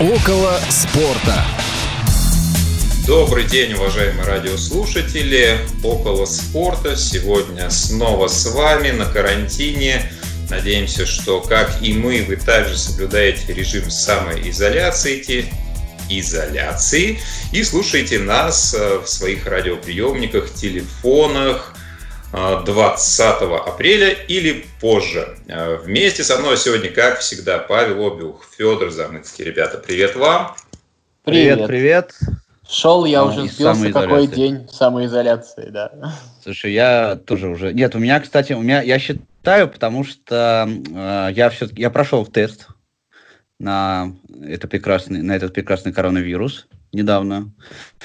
Около спорта. Добрый день, уважаемые радиослушатели. Около спорта. Сегодня снова с вами на карантине. Надеемся, что, как и мы, вы также соблюдаете режим самоизоляции, изоляции и слушаете нас э, в своих радиоприемниках, телефонах, 20 апреля или позже. Э, вместе со мной сегодня, как всегда, Павел Обиух, Федор Замыцкий. Ребята, привет вам. Привет, привет. Шел я ну, уже сбился, какой день самоизоляции, да. Слушай, я тоже уже... Нет, у меня, кстати, у меня, я считаю, потому что э, я все я прошел тест на, это прекрасный, на этот прекрасный коронавирус недавно.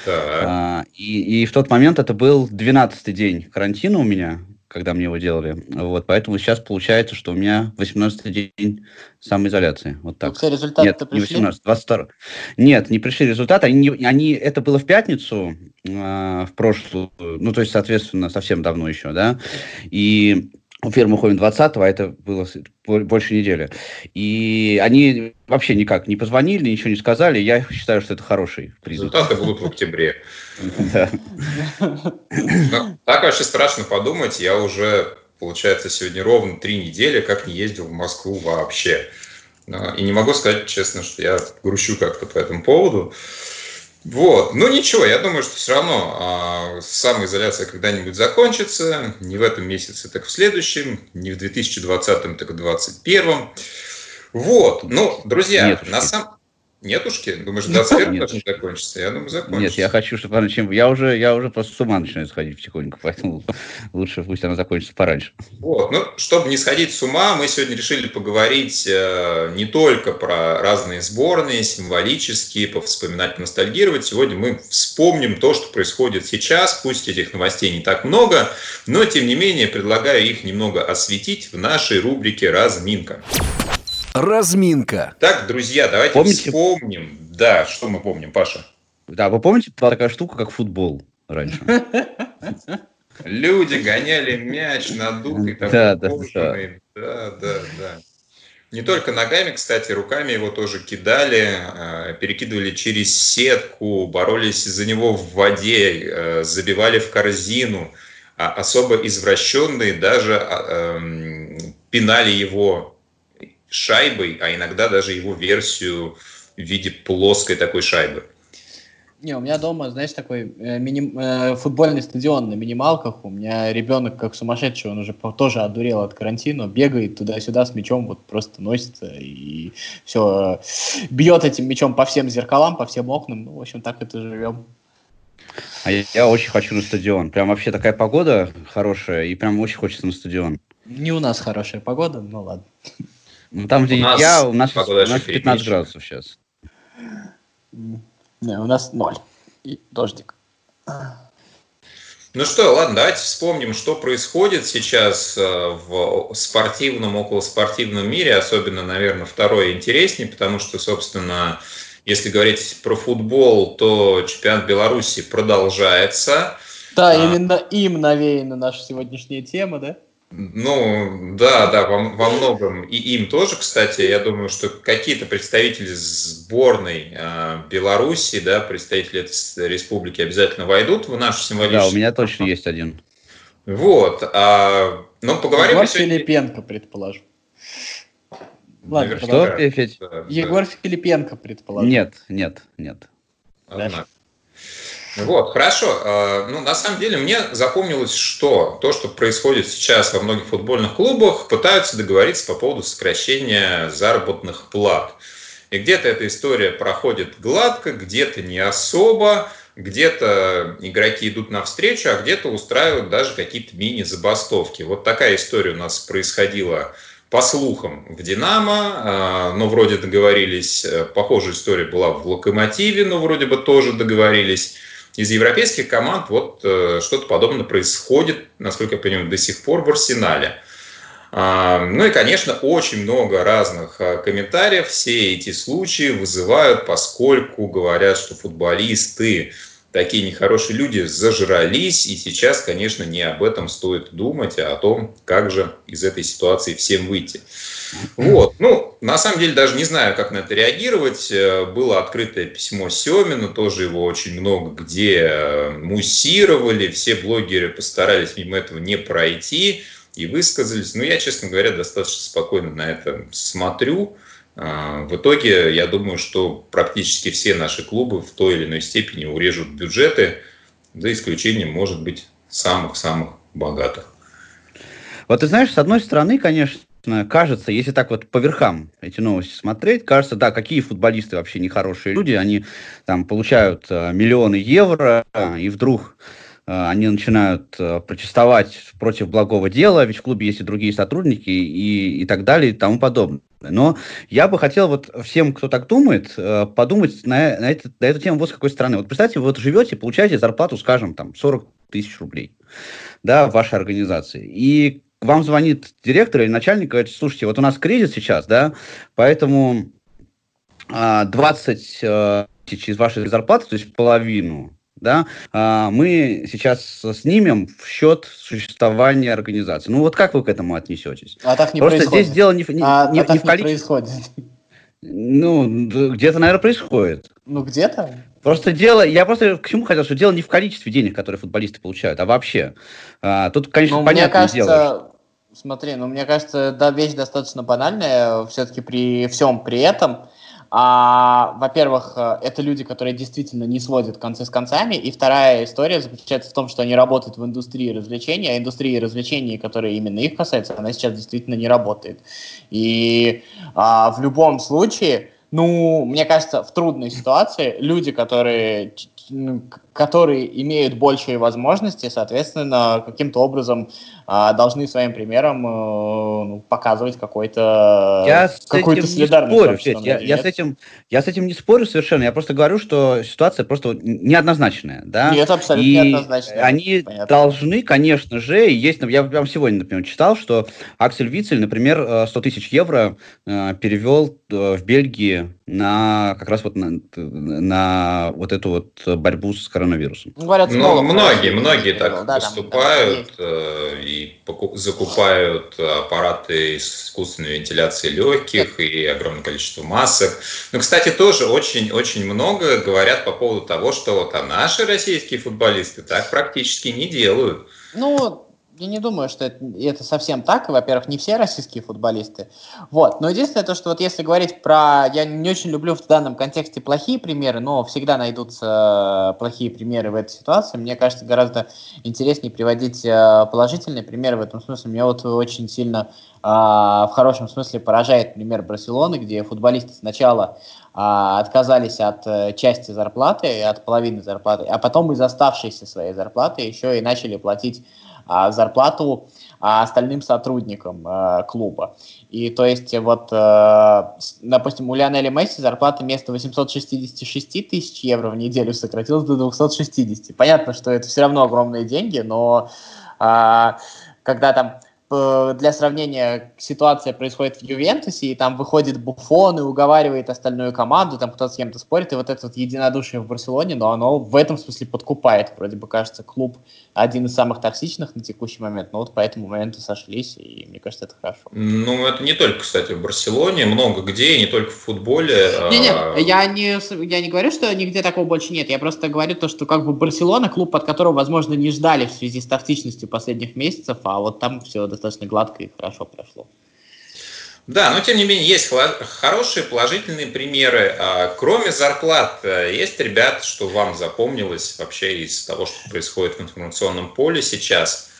А, и, и в тот момент это был 12-й день карантина у меня, когда мне его делали. Вот, поэтому сейчас получается, что у меня 18-й день самоизоляции. Вот так. Ну, результаты Нет, пришли? не 18, 22. Нет, не пришли результаты. Они, они, это было в пятницу, э, в прошлую, ну, то есть, соответственно, совсем давно еще, да. И у фирмы ходим 20-го, а это было больше недели. И они вообще никак не позвонили, ничего не сказали. Я считаю, что это хороший признак. Результаты будут в октябре. Так вообще страшно подумать. Я уже, получается, сегодня ровно три недели как не ездил в Москву вообще. И не могу сказать честно, что я грущу как-то по этому поводу. Вот, ну ничего, я думаю, что все равно а, самоизоляция когда-нибудь закончится, не в этом месяце, так в следующем, не в 2020, так в 2021. Вот, ну, друзья, Нет, на самом... Нетушки? Думаешь, 21 должен закончиться? Я думаю, закончится. Нет, я хочу, чтобы она чем... Я уже, я уже просто с ума начинаю сходить потихоньку, поэтому лучше пусть она закончится пораньше. Вот, ну, чтобы не сходить с ума, мы сегодня решили поговорить э, не только про разные сборные, символические, повспоминать, ностальгировать. Сегодня мы вспомним то, что происходит сейчас. Пусть этих новостей не так много, но, тем не менее, предлагаю их немного осветить в нашей рубрике «Разминка». Разминка. Так, друзья, давайте Помните? вспомним. Да, что мы помним, Паша? Да, вы помните, была такая штука, как футбол раньше? Люди гоняли мяч надутый, такой да, да, да. да, да, да. Не только ногами, кстати, руками его тоже кидали, а, перекидывали через сетку, боролись за него в воде, э, забивали в корзину. А особо извращенные даже а, эм, пинали его шайбой, а иногда даже его версию в виде плоской такой шайбы. Не, у меня дома, знаешь, такой э, мини, э, футбольный стадион на минималках. У меня ребенок как сумасшедший, он уже тоже одурел от карантина, бегает туда-сюда с мячом, вот просто носится и все, э, бьет этим мячом по всем зеркалам, по всем окнам. Ну, в общем, так это живем. А я, я очень хочу на стадион. Прям вообще такая погода хорошая, и прям очень хочется на стадион. Не у нас хорошая погода, ну ладно. Ну, там, где у нас я, у нас, у нас 15 градусов сейчас. Не, у нас ноль. И дождик. Ну что, ладно, давайте вспомним, что происходит сейчас э, в спортивном, околоспортивном мире, особенно, наверное, второе интереснее, потому что, собственно, если говорить про футбол, то чемпионат Беларуси продолжается. Да, а... именно им навеяна наша сегодняшняя тема, да? Ну, да, да, во, во многом. И им тоже, кстати, я думаю, что какие-то представители сборной э, Беларуси, да, представители этой республики обязательно войдут в нашу символическую... Да, у меня точно есть один. Вот. А, ну, поговорим... Егор сегодня... Филипенко, предположу. Ладно, что, Федь? Да, Егор да. Филипенко, предположу. Нет, нет, нет. Однако. Вот, хорошо. А, ну, на самом деле, мне запомнилось, что то, что происходит сейчас во многих футбольных клубах, пытаются договориться по поводу сокращения заработных плат. И где-то эта история проходит гладко, где-то не особо, где-то игроки идут навстречу, а где-то устраивают даже какие-то мини-забастовки. Вот такая история у нас происходила по слухам в «Динамо», а, но вроде договорились. Похожая история была в «Локомотиве», но вроде бы тоже договорились из европейских команд вот э, что-то подобное происходит, насколько я понимаю, до сих пор в Арсенале. А, ну и, конечно, очень много разных а, комментариев. Все эти случаи вызывают, поскольку говорят, что футболисты такие нехорошие люди зажрались, и сейчас, конечно, не об этом стоит думать, а о том, как же из этой ситуации всем выйти. Вот. Ну, на самом деле, даже не знаю, как на это реагировать. Э, было открытое письмо Семину, тоже его очень много где э, муссировали, все блогеры постарались мимо этого не пройти и высказались. Но я, честно говоря, достаточно спокойно на это смотрю. А, в итоге, я думаю, что практически все наши клубы в той или иной степени урежут бюджеты, за исключением, может быть, самых-самых богатых. Вот ты знаешь, с одной стороны, конечно, кажется, если так вот по верхам эти новости смотреть, кажется, да, какие футболисты вообще нехорошие люди, они там получают э, миллионы евро, и вдруг они начинают э, протестовать против благого дела, ведь в клубе есть и другие сотрудники и, и так далее и тому подобное. Но я бы хотел вот всем, кто так думает, э, подумать на, на, это, на эту тему вот с какой стороны. Вот представьте, вы вот живете, получаете зарплату, скажем, там 40 тысяч рублей да, в вашей организации. И вам звонит директор или начальник, говорит, слушайте, вот у нас кризис сейчас, да, поэтому 20 а, тысяч из вашей зарплаты, то есть половину, да, а, мы сейчас снимем в счет существования организации. Ну вот как вы к этому отнесетесь? А так не Просто происходит. здесь дело не, не, а, не, а так не в количестве. происходит. Ну, где-то, наверное, происходит. Ну, где-то. Просто дело, я просто к чему хотел, что дело не в количестве денег, которые футболисты получают, а вообще. А, тут, конечно, ну, понятное мне кажется, дело. Смотри, ну мне кажется, да, вещь достаточно банальная, все-таки при всем при этом а, во-первых, э, это люди, которые действительно не сводят концы с концами. И вторая история заключается в том, что они работают в индустрии развлечений, а индустрия развлечений, которая именно их касается, она сейчас действительно не работает. И а, в любом случае, ну, мне кажется, в трудной ситуации люди, которые которые имеют большие возможности, соответственно, каким-то образом а, должны своим примером э, ну, показывать какой-то я какую-то солидарность. Спорю, Федь, я, я, с этим, я с этим не спорю совершенно, я просто говорю, что ситуация просто неоднозначная. Да? Нет, абсолютно и неоднозначная. Они понятно. должны, конечно же, есть, я прямо сегодня, например, читал, что Аксель Вицель, например, 100 э, тысяч евро э, перевел в Бельгии на как раз вот на, на вот эту вот борьбу с коронавирусом. Говорят, ну, многие, многие так да, поступают там, э, и закупают аппараты искусственной вентиляции легких и огромное количество масок. Ну, кстати, тоже очень-очень много говорят по поводу того, что вот а наши российские футболисты так практически не делают. Ну, я не думаю, что это, это совсем так. Во-первых, не все российские футболисты. Вот. Но единственное то, что вот если говорить про... Я не очень люблю в данном контексте плохие примеры, но всегда найдутся плохие примеры в этой ситуации. Мне кажется, гораздо интереснее приводить э, положительные примеры в этом смысле. Меня вот очень сильно а, в хорошем смысле поражает пример Барселоны, где футболисты сначала отказались от э, части зарплаты, от половины зарплаты, а потом из оставшейся своей зарплаты еще и начали платить а, зарплату а, остальным сотрудникам а, клуба. И то есть вот, а, допустим, у Лионеля Месси зарплата вместо 866 тысяч евро в неделю сократилась до 260. Понятно, что это все равно огромные деньги, но а, когда там Э, для сравнения, ситуация происходит в Ювентусе, и там выходит Буфон и уговаривает остальную команду, там кто-то с кем-то спорит, и вот это вот единодушие в Барселоне, но оно в этом смысле подкупает. Вроде бы, кажется, клуб один из самых токсичных на текущий момент, но вот по этому моменту сошлись, и мне кажется, это хорошо. Ну, это не только, кстати, в Барселоне, много где, и не только в футболе. Не-не, а... я, не, я не говорю, что нигде такого больше нет, я просто говорю то, что как бы Барселона, клуб, от которого, возможно, не ждали в связи с токсичностью последних месяцев, а вот там все достаточно гладко и хорошо прошло. Да, но тем не менее есть хорошие положительные примеры. А, кроме зарплат, э, есть ребят, что вам запомнилось вообще из того, что происходит в информационном поле сейчас.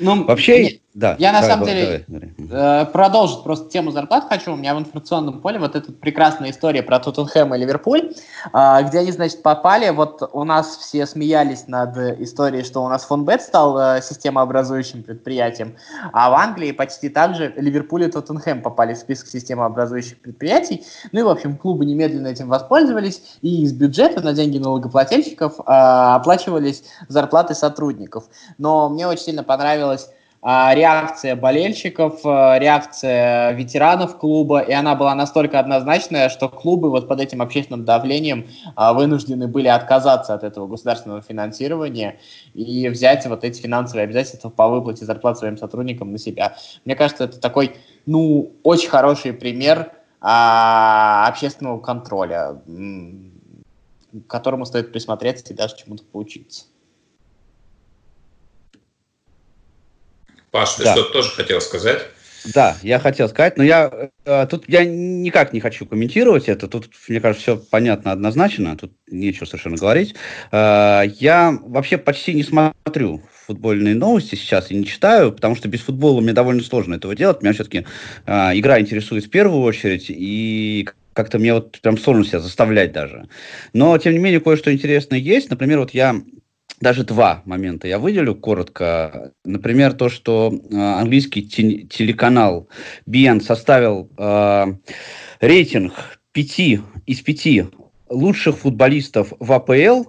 Ну, вообще, да, я на давай, самом деле давай, давай. Э, продолжить просто тему зарплат хочу. У меня в информационном поле вот эта прекрасная история про Тоттенхэм и Ливерпуль, э, где они, значит, попали. Вот у нас все смеялись над историей, что у нас Фонбет стал э, системообразующим предприятием, а в Англии почти так же Ливерпуль и Тоттенхэм попали в список системообразующих предприятий. Ну и, в общем, клубы немедленно этим воспользовались, и из бюджета на деньги налогоплательщиков э, оплачивались зарплаты сотрудников. Но мне очень сильно понравилось а, реакция болельщиков, а, реакция ветеранов клуба, и она была настолько однозначная, что клубы вот под этим общественным давлением а, вынуждены были отказаться от этого государственного финансирования и взять вот эти финансовые обязательства по выплате зарплат своим сотрудникам на себя. Мне кажется, это такой, ну, очень хороший пример общественного контроля, к которому стоит присмотреться и даже чему-то поучиться. Паш, ты да. что-то тоже хотел сказать? Да, я хотел сказать, но я э, тут я никак не хочу комментировать это. Тут, мне кажется, все понятно однозначно. Тут нечего совершенно говорить. Э, я вообще почти не смотрю футбольные новости сейчас и не читаю, потому что без футбола мне довольно сложно этого делать. Меня все-таки э, игра интересует в первую очередь, и как-то мне вот прям сложно себя заставлять даже. Но, тем не менее, кое-что интересное есть. Например, вот я даже два момента я выделю коротко. Например, то, что э, английский те- телеканал BN составил э, рейтинг пяти из пяти лучших футболистов в АПЛ,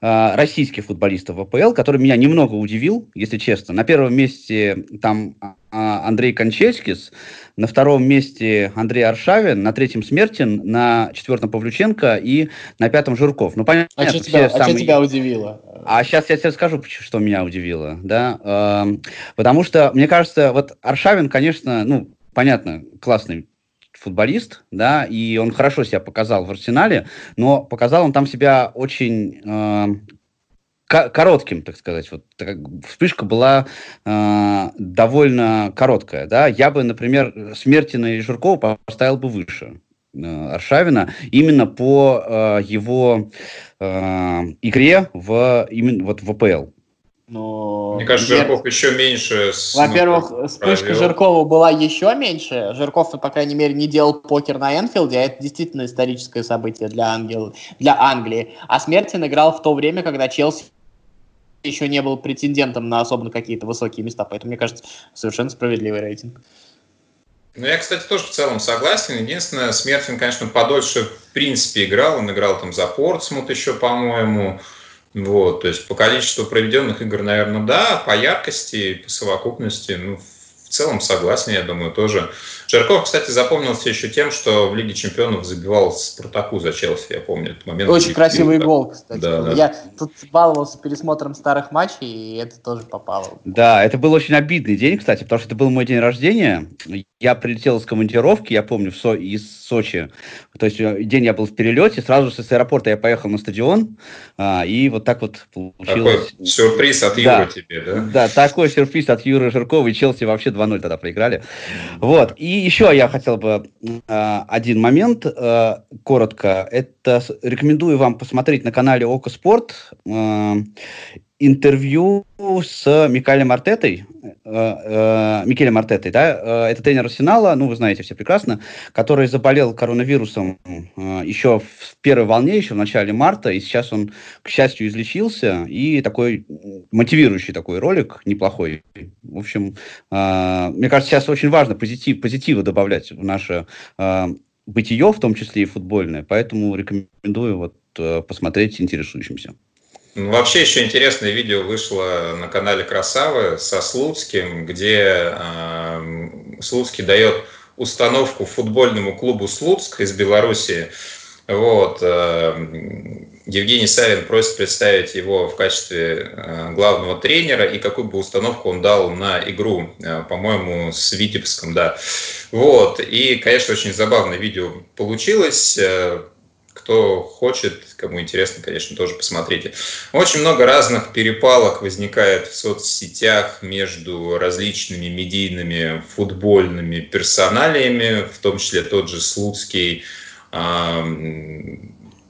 э, российских футболистов в АПЛ, который меня немного удивил, если честно. На первом месте там э, Андрей Кончельскис, на втором месте Андрей Аршавин, на третьем Смертин, на четвертом Павлюченко и на пятом Журков. Ну, понятно, а что тебя, самые... а что тебя удивило? А сейчас я тебе скажу, что меня удивило, да, э, потому что, мне кажется, вот Аршавин, конечно, ну, понятно, классный футболист, да, и он хорошо себя показал в Арсенале, но показал он там себя очень э, коротким, так сказать. Вот вспышка была э, довольно короткая, да. Я бы, например, Смертина и Журкова поставил бы выше э, Аршавина именно по э, его э, игре в именно вот в АПЛ. Но... Мне кажется, Жирков еще меньше. Во-первых, вспышка провел. Жиркова была еще меньше. Жирков, по крайней мере, не делал покер на Энфилде, а это действительно историческое событие для, Ангел... для Англии. А Смертин играл в то время, когда Челси еще не был претендентом на особо какие-то высокие места, поэтому, мне кажется, совершенно справедливый рейтинг. Ну, я, кстати, тоже в целом согласен. Единственное, Смертин, конечно, подольше в принципе играл. Он играл там за Портсмут еще, по-моему. Вот, то есть по количеству проведенных игр, наверное, да, по яркости, по совокупности, ну, целом согласен, я думаю, тоже. Жирков, кстати, запомнился еще тем, что в Лиге Чемпионов забивал Спартаку за Челси, я помню этот момент. Очень красивый да. гол, кстати. Да, да. Я тут баловался пересмотром старых матчей, и это тоже попало. Да, это был очень обидный день, кстати, потому что это был мой день рождения. Я прилетел с командировки, я помню, в Со из Сочи. То есть э, день я был в перелете, сразу же с аэропорта я поехал на стадион, а, и вот так вот получилось. Такой сюрприз от Юры да, тебе, да? Да, такой сюрприз от Юры Жиркова, и Челси вообще 2-0 тогда проиграли. Вот, и еще я хотел бы э, один момент э, коротко. Это рекомендую вам посмотреть на канале Око Спорт э, интервью с Микалем Артетой, э, э, Микелем Артетой, да, э, это тренер Арсенала, ну, вы знаете все прекрасно, который заболел коронавирусом э, еще в первой волне, еще в начале марта, и сейчас он, к счастью, излечился, и такой мотивирующий такой ролик, неплохой. В общем, мне кажется, сейчас очень важно позитив, позитива добавлять в наше бытие, в том числе и футбольное, поэтому рекомендую вот посмотреть интересующимся. Ну, вообще еще интересное видео вышло на канале Красавы со Слуцким, где э, Слуцкий дает установку футбольному клубу Слуцк из Беларуси. Вот, э, Евгений Савин просит представить его в качестве э, главного тренера и какую бы установку он дал на игру, э, по-моему, с Витебском, да. Вот, и, конечно, очень забавное видео получилось. Э, кто хочет, кому интересно, конечно, тоже посмотрите. Очень много разных перепалок возникает в соцсетях между различными медийными футбольными персоналиями, в том числе тот же Слуцкий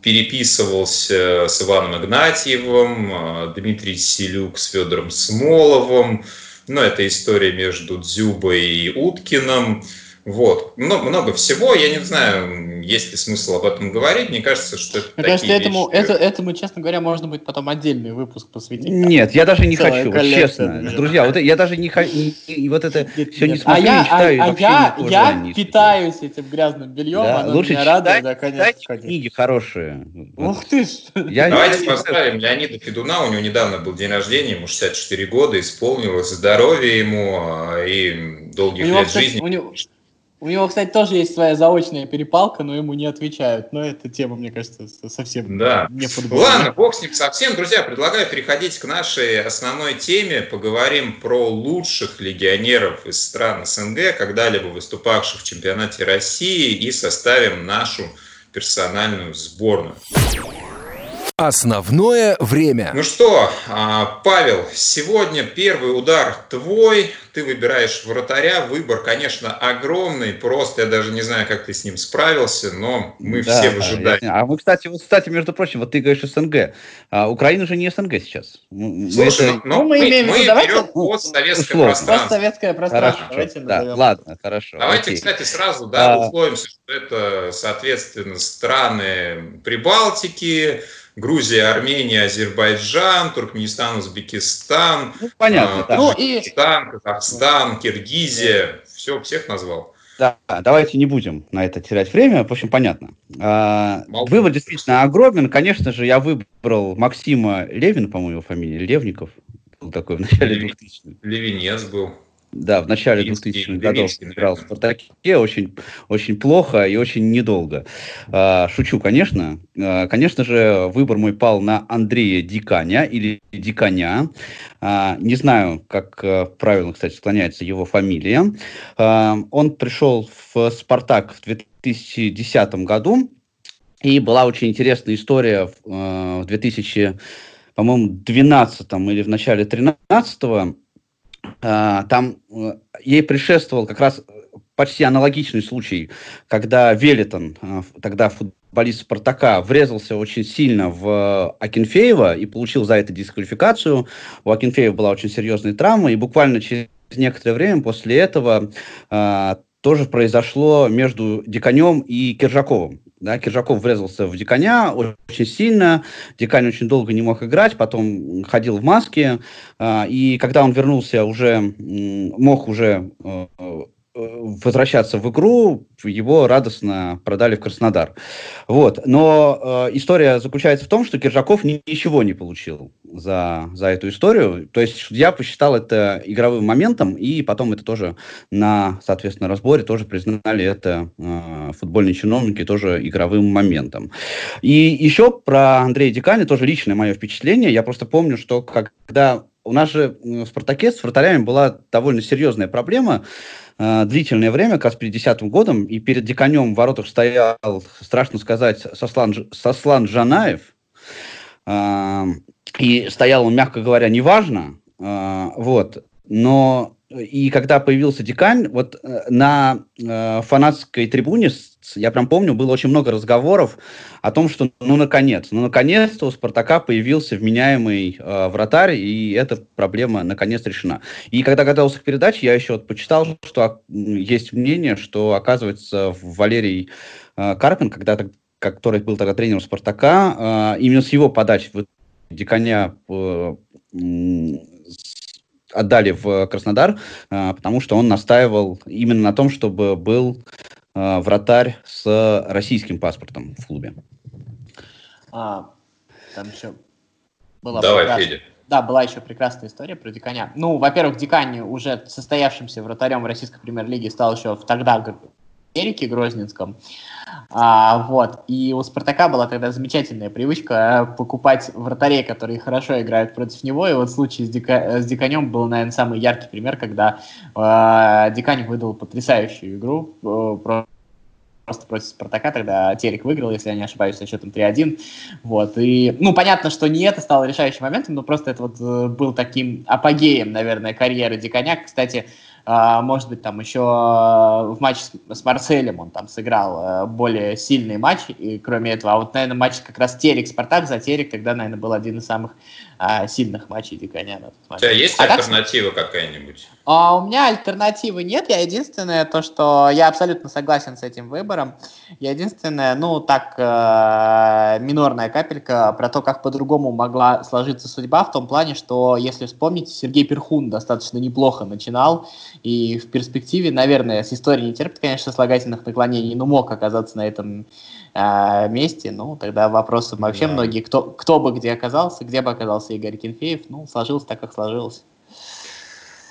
переписывался с Иваном Игнатьевым, а, Дмитрий Селюк с Федором Смоловым. Ну, это история между Дзюбой и Уткиным. Вот. Много, много всего. Я не знаю, есть ли смысл об этом говорить. Мне кажется, что это Мне кажется, этому, вещи... это, этому, честно говоря, можно будет потом отдельный выпуск посвятить. Нет, я даже не хочу, вот, честно. Друзья, вот я даже не хочу, вот это нет, все не смотрю, а я, не читаю. А, а я, я питаюсь этим грязным бельем, да, оно лучше меня читать, радует, да, конечно. Читать книги хорошие. Ух ты ж! Я Давайте поздравим Леонида Федуна, у него недавно был день рождения, ему 64 года, исполнилось, здоровья ему а, и долгих лет кстати, жизни. У него, кстати, тоже есть своя заочная перепалка, но ему не отвечают. Но эта тема, мне кажется, совсем да. не футбольная. Ладно, бог с ним совсем. Друзья, предлагаю переходить к нашей основной теме. Поговорим про лучших легионеров из стран СНГ, когда-либо выступавших в чемпионате России, и составим нашу персональную сборную. Основное время. Ну что, а, Павел, сегодня первый удар твой. Ты выбираешь вратаря. Выбор, конечно, огромный. Просто я даже не знаю, как ты с ним справился, но мы да, все в ожидании. А мы, кстати, вот, кстати, между прочим, вот ты говоришь СНГ. А Украина же не СНГ сейчас. Слушай, это... ну, ну, мы, мы, имеем мы берем постсоветское ну, пространство. Постсоветское пространство. Хорошо, да, ладно, хорошо. Давайте, окей. кстати, сразу да, а... условимся, что это, соответственно, страны Прибалтики, Грузия, Армения, Азербайджан, Туркменистан, Узбекистан, ну, понятно, э, Таджикистан, ну, и... Казахстан, Киргизия. Все, всех назвал. Да, давайте не будем на это терять время. В общем, понятно. А, выбор действительно огромен. Конечно же, я выбрал Максима Левина, по-моему, фамилия, Левников. Был такой в начале 2000-х. Левинец был. Да, в начале 2000-х годов играл в «Спартаке», очень, очень плохо и очень недолго. А, шучу, конечно. А, конечно же, выбор мой пал на Андрея Диканя или Диканя. А, не знаю, как а, правильно, кстати, склоняется его фамилия. Он пришел в «Спартак» в 2010 году, и была очень интересная история в, а, в 2000 по-моему, 12 или в начале 13 а, там э, ей предшествовал как раз почти аналогичный случай, когда Велитон, а, тогда футболист Спартака, врезался очень сильно в Акинфеева и получил за это дисквалификацию. У Акинфеева была очень серьезная травма, и буквально через некоторое время после этого а, тоже произошло между Диканем и Киржаковым. Да, Киржаков врезался в Диканя очень сильно, Дикань очень долго не мог играть, потом ходил в маске, э, и когда он вернулся, уже мог уже э, возвращаться в игру, его радостно продали в Краснодар. Вот. Но э, история заключается в том, что Киржаков ни, ничего не получил за, за эту историю. То есть я посчитал это игровым моментом, и потом это тоже на, соответственно, разборе тоже признали это э, футбольные чиновники тоже игровым моментом. И еще про Андрея Дикани тоже личное мое впечатление. Я просто помню, что когда у нас же в «Спартаке» с вратарями была довольно серьезная проблема. Э, длительное время, как раз перед десятым годом, и перед Диканем в воротах стоял, страшно сказать, Сослан, Сослан Жанаев. Э, и стоял он, мягко говоря, неважно. Э, вот. Но и когда появился Дикань, вот э, на э, фанатской трибуне, я прям помню, было очень много разговоров о том, что ну наконец, ну наконец-то у Спартака появился вменяемый э, вратарь, и эта проблема наконец решена. И когда готовился к передаче, я еще вот почитал, что есть мнение, что оказывается Валерий э, Карпин, когда который был тогда тренером Спартака, э, именно с его подачи в Диканя э, отдали в Краснодар, а, потому что он настаивал именно на том, чтобы был а, вратарь с российским паспортом в клубе. А, там еще была Давай, прекрасная... Федя. Да, была еще прекрасная история про Диканя. Ну, во-первых, Дикань уже состоявшимся вратарем российской премьер-лиги стал еще в тогда Америке Грозненском. А, вот. И у Спартака была тогда замечательная привычка э, покупать вратарей, которые хорошо играют против него. И вот случай с, Дика, с Диканем был, наверное, самый яркий пример, когда э, Дикань выдал потрясающую игру. Э, просто против Спартака, тогда Терек выиграл, если я не ошибаюсь, со счетом 3-1. Вот, и, ну, понятно, что не это стало решающим моментом, но просто это вот э, был таким апогеем, наверное, карьеры Диконя. Кстати, может быть, там еще в матче с Марселем он там сыграл более сильный матч, и кроме этого, а вот, наверное, матч как раз Терек-Спартак, за Терек тогда, наверное, был один из самых а, сильных матчей Диконяна. У тебя есть а альтернатива так... какая-нибудь? А, у меня альтернативы нет. Я единственное, то, что я абсолютно согласен с этим выбором. Я единственное, ну, так, э, минорная капелька про то, как по-другому могла сложиться судьба, в том плане, что, если вспомнить, Сергей Перхун достаточно неплохо начинал, и в перспективе, наверное, с историей не терпит, конечно, слагательных наклонений, но мог оказаться на этом э, месте, ну, тогда вопросы вообще да. многие, кто, кто бы где оказался, где бы оказался Игорь Кенфеев, ну, сложилось так, как сложилось.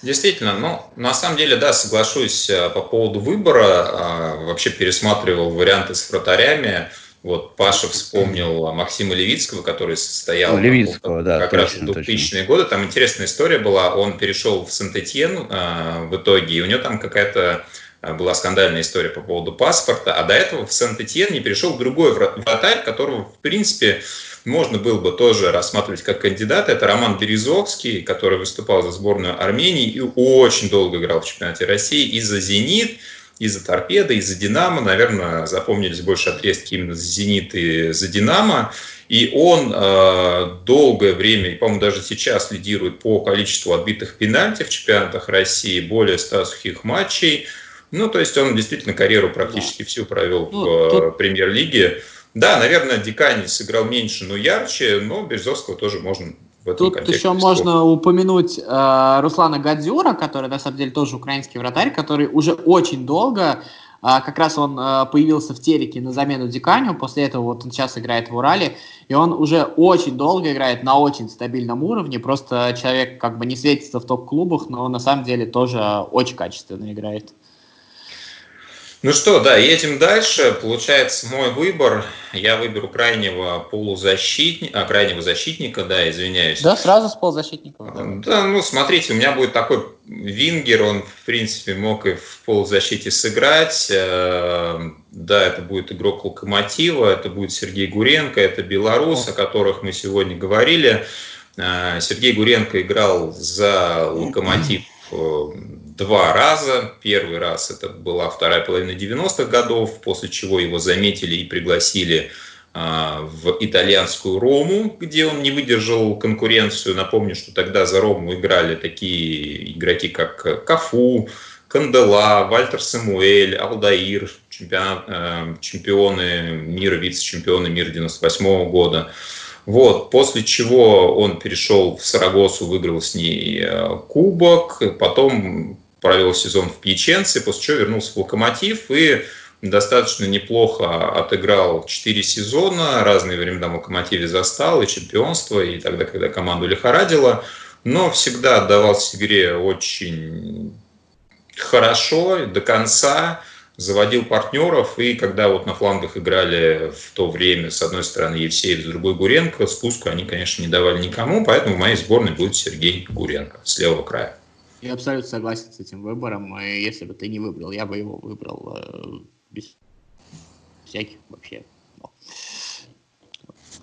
Действительно, ну, на самом деле, да, соглашусь э, по поводу выбора. А, вообще пересматривал варианты с вратарями. Вот Паша вспомнил Максима Левицкого, который состоял ну, Левицкого, да, как точно, раз в 2000-е годы. Там интересная история была. Он перешел в Сент-Этьен э, в итоге, и у него там какая-то была скандальная история по поводу паспорта, а до этого в Сент-Этьен не перешел другой вратарь, которого, в принципе, можно было бы тоже рассматривать как кандидата. Это Роман Березовский, который выступал за сборную Армении и очень долго играл в чемпионате России и за «Зенит», и за «Торпедо», и за «Динамо». Наверное, запомнились больше отрезки именно за «Зенит» и за «Динамо». И он э, долгое время, и, по-моему, даже сейчас лидирует по количеству отбитых пенальти в чемпионатах России, более 100 сухих матчей – ну, то есть он действительно карьеру практически да. всю провел ну, в тут... Э, премьер-лиге. Да, наверное, Дикани сыграл меньше, но ярче, но Березовского тоже можно в этом Тут еще вспомнить. можно упомянуть э, Руслана Гадзюра, который на самом деле тоже украинский вратарь, который уже очень долго, э, как раз он э, появился в телеке на замену Диканю, после этого вот он сейчас играет в Урале, и он уже очень долго играет на очень стабильном уровне, просто человек как бы не светится в топ-клубах, но на самом деле тоже очень качественно играет. Ну что, да, едем дальше. Получается, мой выбор. Я выберу крайнего полузащитника, крайнего защитника, да, извиняюсь. Да, сразу с полузащитником. Да. да, ну, смотрите, у меня будет такой вингер, он, в принципе, мог и в полузащите сыграть. Э, да, это будет игрок Локомотива, это будет Сергей Гуренко, это белорус, о которых мы сегодня говорили. Э, Сергей Гуренко играл за Локомотив э, два раза. Первый раз это была вторая половина 90-х годов, после чего его заметили и пригласили а, в итальянскую Рому, где он не выдержал конкуренцию. Напомню, что тогда за Рому играли такие игроки, как Кафу, Кандела, Вальтер Самуэль, Алдаир, чемпион, э, чемпионы мира, вице-чемпионы мира 98 года. Вот, после чего он перешел в Сарагосу, выиграл с ней э, кубок, потом провел сезон в Пьяченце, после чего вернулся в «Локомотив» и достаточно неплохо отыграл 4 сезона, разные времена в «Локомотиве» застал, и чемпионство, и тогда, когда команду лихорадило, но всегда отдавался игре очень хорошо, до конца, заводил партнеров, и когда вот на флангах играли в то время, с одной стороны Евсеев, с другой Гуренко, спуску они, конечно, не давали никому, поэтому в моей сборной будет Сергей Гуренко с левого края. Я абсолютно согласен с этим выбором. И если бы ты не выбрал, я бы его выбрал э, без всяких вообще.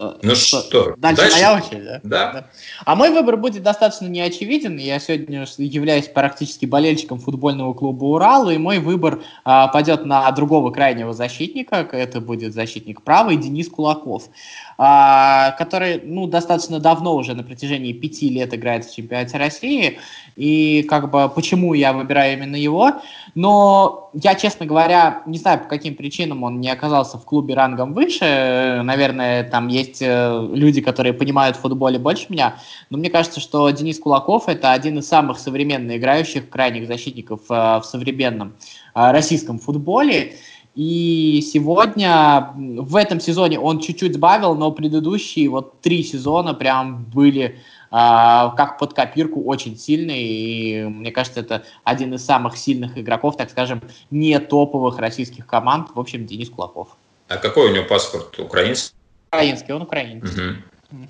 Э, ну что, что дальше, дальше моя очередь, да? да? Да. А мой выбор будет достаточно неочевиден. Я сегодня являюсь практически болельщиком футбольного клуба «Урал», и мой выбор а, пойдет на другого крайнего защитника. Это будет защитник правый Денис Кулаков. А, который ну, достаточно давно уже на протяжении пяти лет играет в чемпионате России. И как бы почему я выбираю именно его. Но я, честно говоря, не знаю, по каким причинам он не оказался в клубе рангом выше. Наверное, там есть э, люди, которые понимают в футболе больше меня. Но мне кажется, что Денис Кулаков это один из самых современных играющих крайних защитников э, в современном э, российском футболе. И сегодня, в этом сезоне он чуть-чуть сбавил, но предыдущие вот три сезона прям были а, как под копирку очень сильные. И мне кажется, это один из самых сильных игроков, так скажем, не топовых российских команд. В общем, Денис Кулаков. А какой у него паспорт? Украинский? Украинский, он украинец. Угу.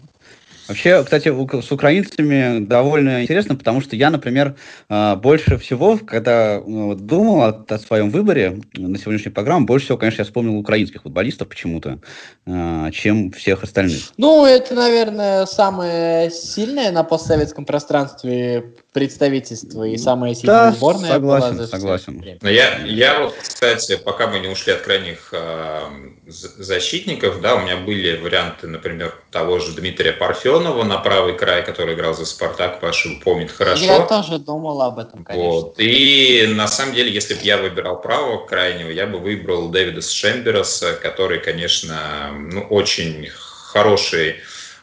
Вообще, кстати, с украинцами довольно интересно, потому что я, например, а, больше всего, когда ну, думал о, своем выборе на сегодняшнюю программу, больше всего, конечно, я вспомнил украинских футболистов почему-то, а, чем всех остальных. Ну, это, наверное, самое сильное на постсоветском пространстве представительство и самая сильная да, сборная согласен, была за согласен. Но я, я вот, кстати, пока мы не ушли от крайних э, защитников, да, у меня были варианты, например, того же Дмитрия Парфенова на правый край, который играл за Спартак, Паша помнит хорошо. Я тоже думал об этом, конечно. Вот. И на самом деле, если бы я выбирал правого крайнего, я бы выбрал Дэвида Шембераса, который, конечно, ну, очень хороший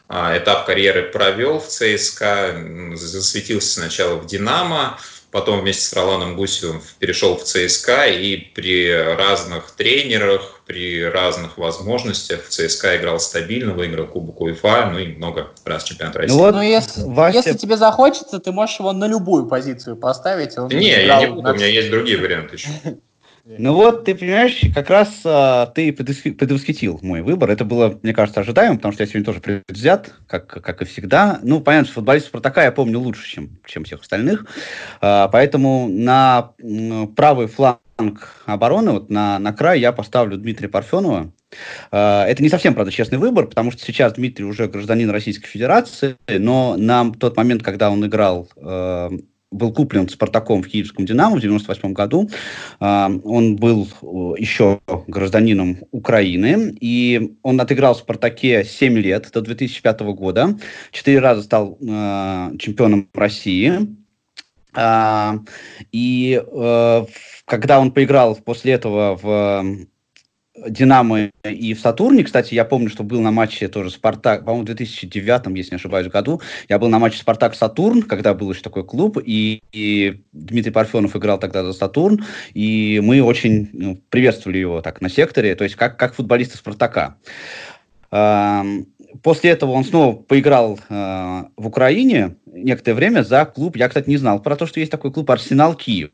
этап карьеры провел в ЦСКА, засветился сначала в «Динамо», потом вместе с Роланом Гусевым перешел в ЦСКА, и при разных тренерах, при разных возможностях в ЦСКА играл стабильно, выиграл Кубок УЕФА, ну и много раз чемпионат ну России. Ну, вот, ну если, Вася... если тебе захочется, ты можешь его на любую позицию поставить. Он не, я не буду, на... у меня есть другие варианты еще. Ну вот, ты понимаешь, как раз а, ты предвосхитил мой выбор. Это было, мне кажется, ожидаемо, потому что я сегодня тоже предвзят, как, как и всегда. Ну, понятно, что футболист Спартака я помню лучше, чем, чем всех остальных. А, поэтому на правый фланг обороны, вот на, на край я поставлю Дмитрия Парфенова. А, это не совсем, правда, честный выбор, потому что сейчас Дмитрий уже гражданин Российской Федерации, но на тот момент, когда он играл а, был куплен Спартаком в Киевском Динамо в 98 году. А, он был э, еще гражданином Украины, и он отыграл в Спартаке 7 лет, до 2005 года. Четыре раза стал э, чемпионом России. А, и э, когда он поиграл после этого в Динамо и в Сатурне. Кстати, я помню, что был на матче тоже Спартак, по-моему, в 2009, если не ошибаюсь, году. Я был на матче Спартак-Сатурн, когда был еще такой клуб, и, и Дмитрий Парфенов играл тогда за Сатурн, и мы очень ну, приветствовали его так на секторе, то есть как, как футболиста Спартака. После этого он снова поиграл э, в Украине некоторое время за клуб. Я, кстати, не знал про то, что есть такой клуб Арсенал Киев.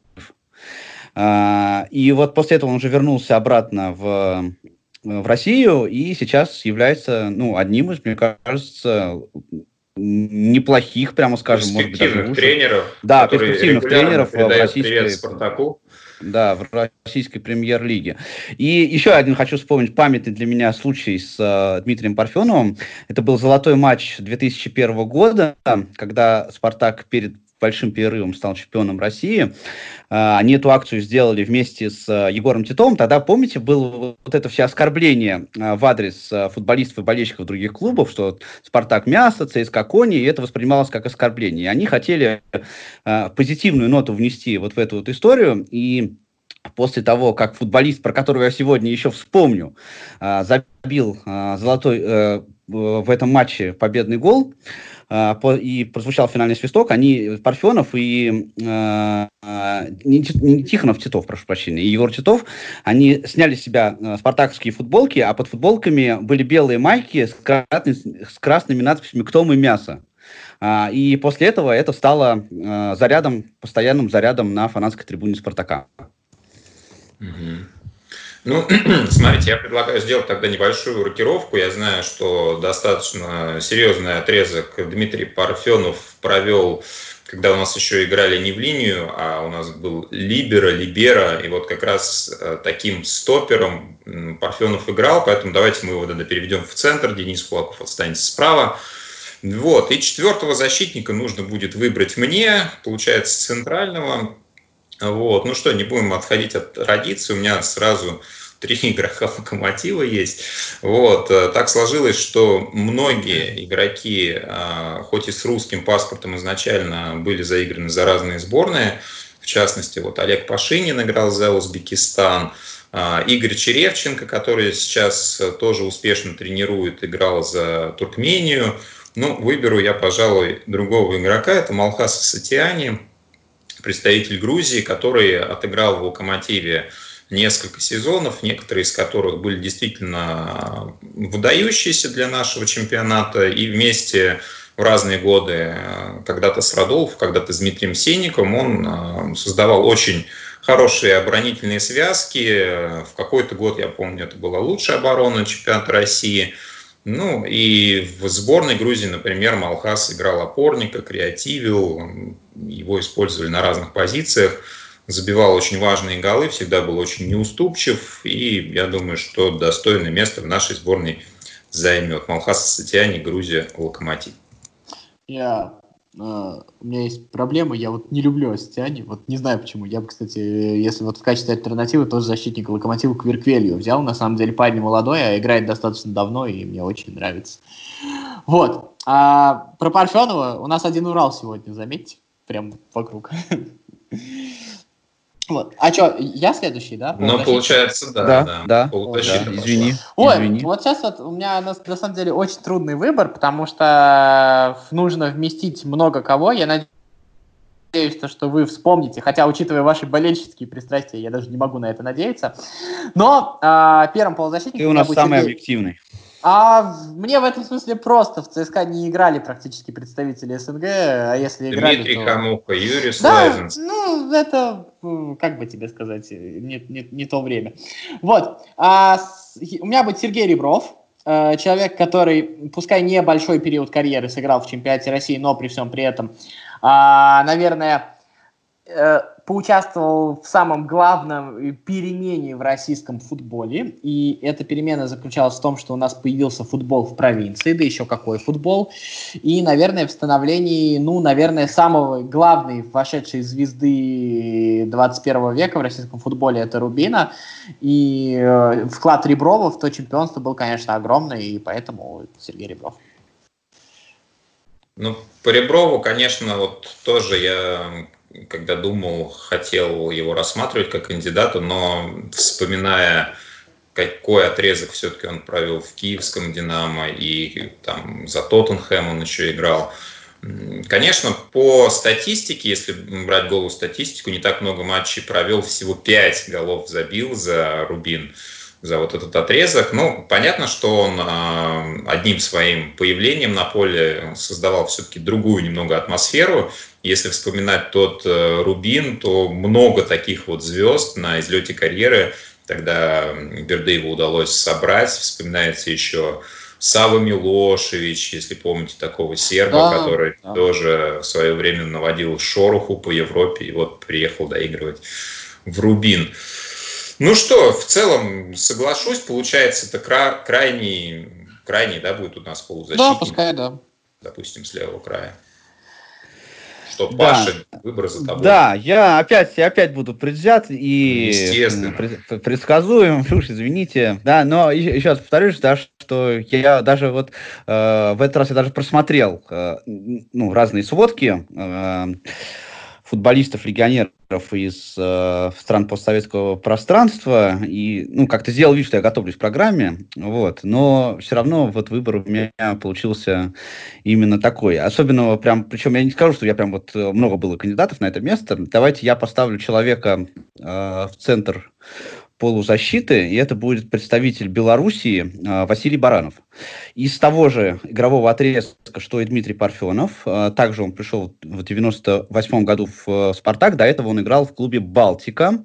А, и вот после этого он уже вернулся обратно в, в Россию и сейчас является ну, одним из, мне кажется, неплохих, прямо скажем, может быть, даже тренеров. Да, перспективных тренеров в российской... Спартаку. Да, в российской премьер-лиге. И еще один хочу вспомнить памятный для меня случай с э, Дмитрием Парфеновым. Это был золотой матч 2001 года, когда «Спартак» перед большим перерывом стал чемпионом России. А, они эту акцию сделали вместе с а, Егором Титовым. Тогда, помните, было вот это все оскорбление а, в адрес футболистов и болельщиков других клубов, что «Спартак» мясо, ЦСКА кони, и это воспринималось как оскорбление. И они хотели позитивную ноту внести вот в эту вот историю, и после того, как футболист, про которого я сегодня еще вспомню, забил золотой э, в этом матче победный гол, и прозвучал финальный свисток, они, Парфенов и э, не, не Тихонов, Титов, прошу прощения, и Егор Титов, они сняли с себя э, спартаковские футболки, а под футболками были белые майки с, красными, с красными надписями «Кто мы мясо?». А, и после этого это стало э, зарядом, постоянным зарядом на фанатской трибуне «Спартака». Mm-hmm. Ну, смотрите, я предлагаю сделать тогда небольшую рокировку. Я знаю, что достаточно серьезный отрезок Дмитрий Парфенов провел, когда у нас еще играли не в линию, а у нас был Либера, Либера, и вот как раз э, таким стопером Парфенов играл, поэтому давайте мы его тогда переведем в центр, Денис Кулаков останется справа. Вот, и четвертого защитника нужно будет выбрать мне, получается, центрального. Вот. Ну что, не будем отходить от традиции. У меня сразу три игрока локомотива есть. Вот. Так сложилось, что многие игроки, а, хоть и с русским паспортом изначально, были заиграны за разные сборные. В частности, вот Олег Пашинин играл за Узбекистан. А, Игорь Черевченко, который сейчас тоже успешно тренирует, играл за Туркмению. Ну, выберу я, пожалуй, другого игрока. Это Малхас Сатиани представитель Грузии, который отыграл в «Локомотиве» несколько сезонов, некоторые из которых были действительно выдающиеся для нашего чемпионата, и вместе в разные годы, когда-то с Радолф, когда-то с Дмитрием Сенником, он создавал очень хорошие оборонительные связки. В какой-то год, я помню, это была лучшая оборона чемпионата России – ну и в сборной Грузии, например, Малхас играл опорника, креативил, его использовали на разных позициях, забивал очень важные голы, всегда был очень неуступчив, и я думаю, что достойное место в нашей сборной займет. Малхас Сатиани, Грузия, Локомотив. Я Uh, у меня есть проблема, я вот не люблю Астиани, вот не знаю почему. Я бы, кстати, если вот в качестве альтернативы тоже защитника Локомотива Кверквелью взял. На самом деле парень молодой, а играет достаточно давно, и мне очень нравится. Вот. А про Парфенова у нас один Урал сегодня, заметьте, прям вокруг. Вот. А что, я следующий, да? Ну, получается, да. Да, да. да. да. Извини. Ой, извини. вот сейчас вот у меня на, на самом деле очень трудный выбор, потому что нужно вместить много кого. Я надеюсь, что вы вспомните, хотя, учитывая ваши болельщические пристрастия, я даже не могу на это надеяться. Но э, первым полузащитником... Ты у нас самый Сергей... объективный. А мне в этом смысле просто. В ЦСКА не играли практически представители СНГ, а если играли, Дмитрий то... Камуха, Юрий да, ну, это, как бы тебе сказать, не, не, не то время. Вот. А, у меня будет Сергей Ребров, э, человек, который, пускай не большой период карьеры сыграл в чемпионате России, но при всем при этом, а, наверное, э, поучаствовал в самом главном перемене в российском футболе. И эта перемена заключалась в том, что у нас появился футбол в провинции, да еще какой футбол. И, наверное, в становлении, ну, наверное, самого главной вошедшей звезды 21 века в российском футболе это Рубина. И э, вклад Реброва в то чемпионство был, конечно, огромный, и поэтому Сергей Ребров. Ну, по Реброву, конечно, вот тоже я когда думал, хотел его рассматривать как кандидата, но вспоминая, какой отрезок все-таки он провел в киевском «Динамо» и там за Тоттенхэм он еще играл, Конечно, по статистике, если брать голую статистику, не так много матчей провел, всего 5 голов забил за Рубин за вот этот отрезок. Ну, понятно, что он э, одним своим появлением на поле создавал все-таки другую немного атмосферу. Если вспоминать тот э, Рубин, то много таких вот звезд на излете карьеры тогда Бердыеву удалось собрать. Вспоминается еще Сава Милошевич, если помните такого серба, да, который да. тоже в свое время наводил шороху по Европе и вот приехал доигрывать в Рубин. Ну что, в целом соглашусь, получается, это кра- крайний, крайний, да, будет у нас полузащитник. Да, пускай, да. Допустим, с левого края. Что, Паша, да. выбор за тобой. Да, я опять, я опять буду предвзят и предсказуем, уж извините. Да, но еще раз повторюсь, да, что я даже вот э, в этот раз я даже просмотрел э, ну, разные сводки. Э, футболистов, легионеров из э, стран постсоветского пространства, и, ну, как-то сделал вид, что я готовлюсь к программе, вот, но все равно вот выбор у меня получился именно такой. Особенно прям, причем я не скажу, что я прям вот э, много было кандидатов на это место. Давайте я поставлю человека э, в центр полузащиты, и это будет представитель Белоруссии э, Василий Баранов. Из того же игрового отрезка, что и Дмитрий Парфенов, э, также он пришел в 98 году в э, «Спартак», до этого он играл в клубе «Балтика»,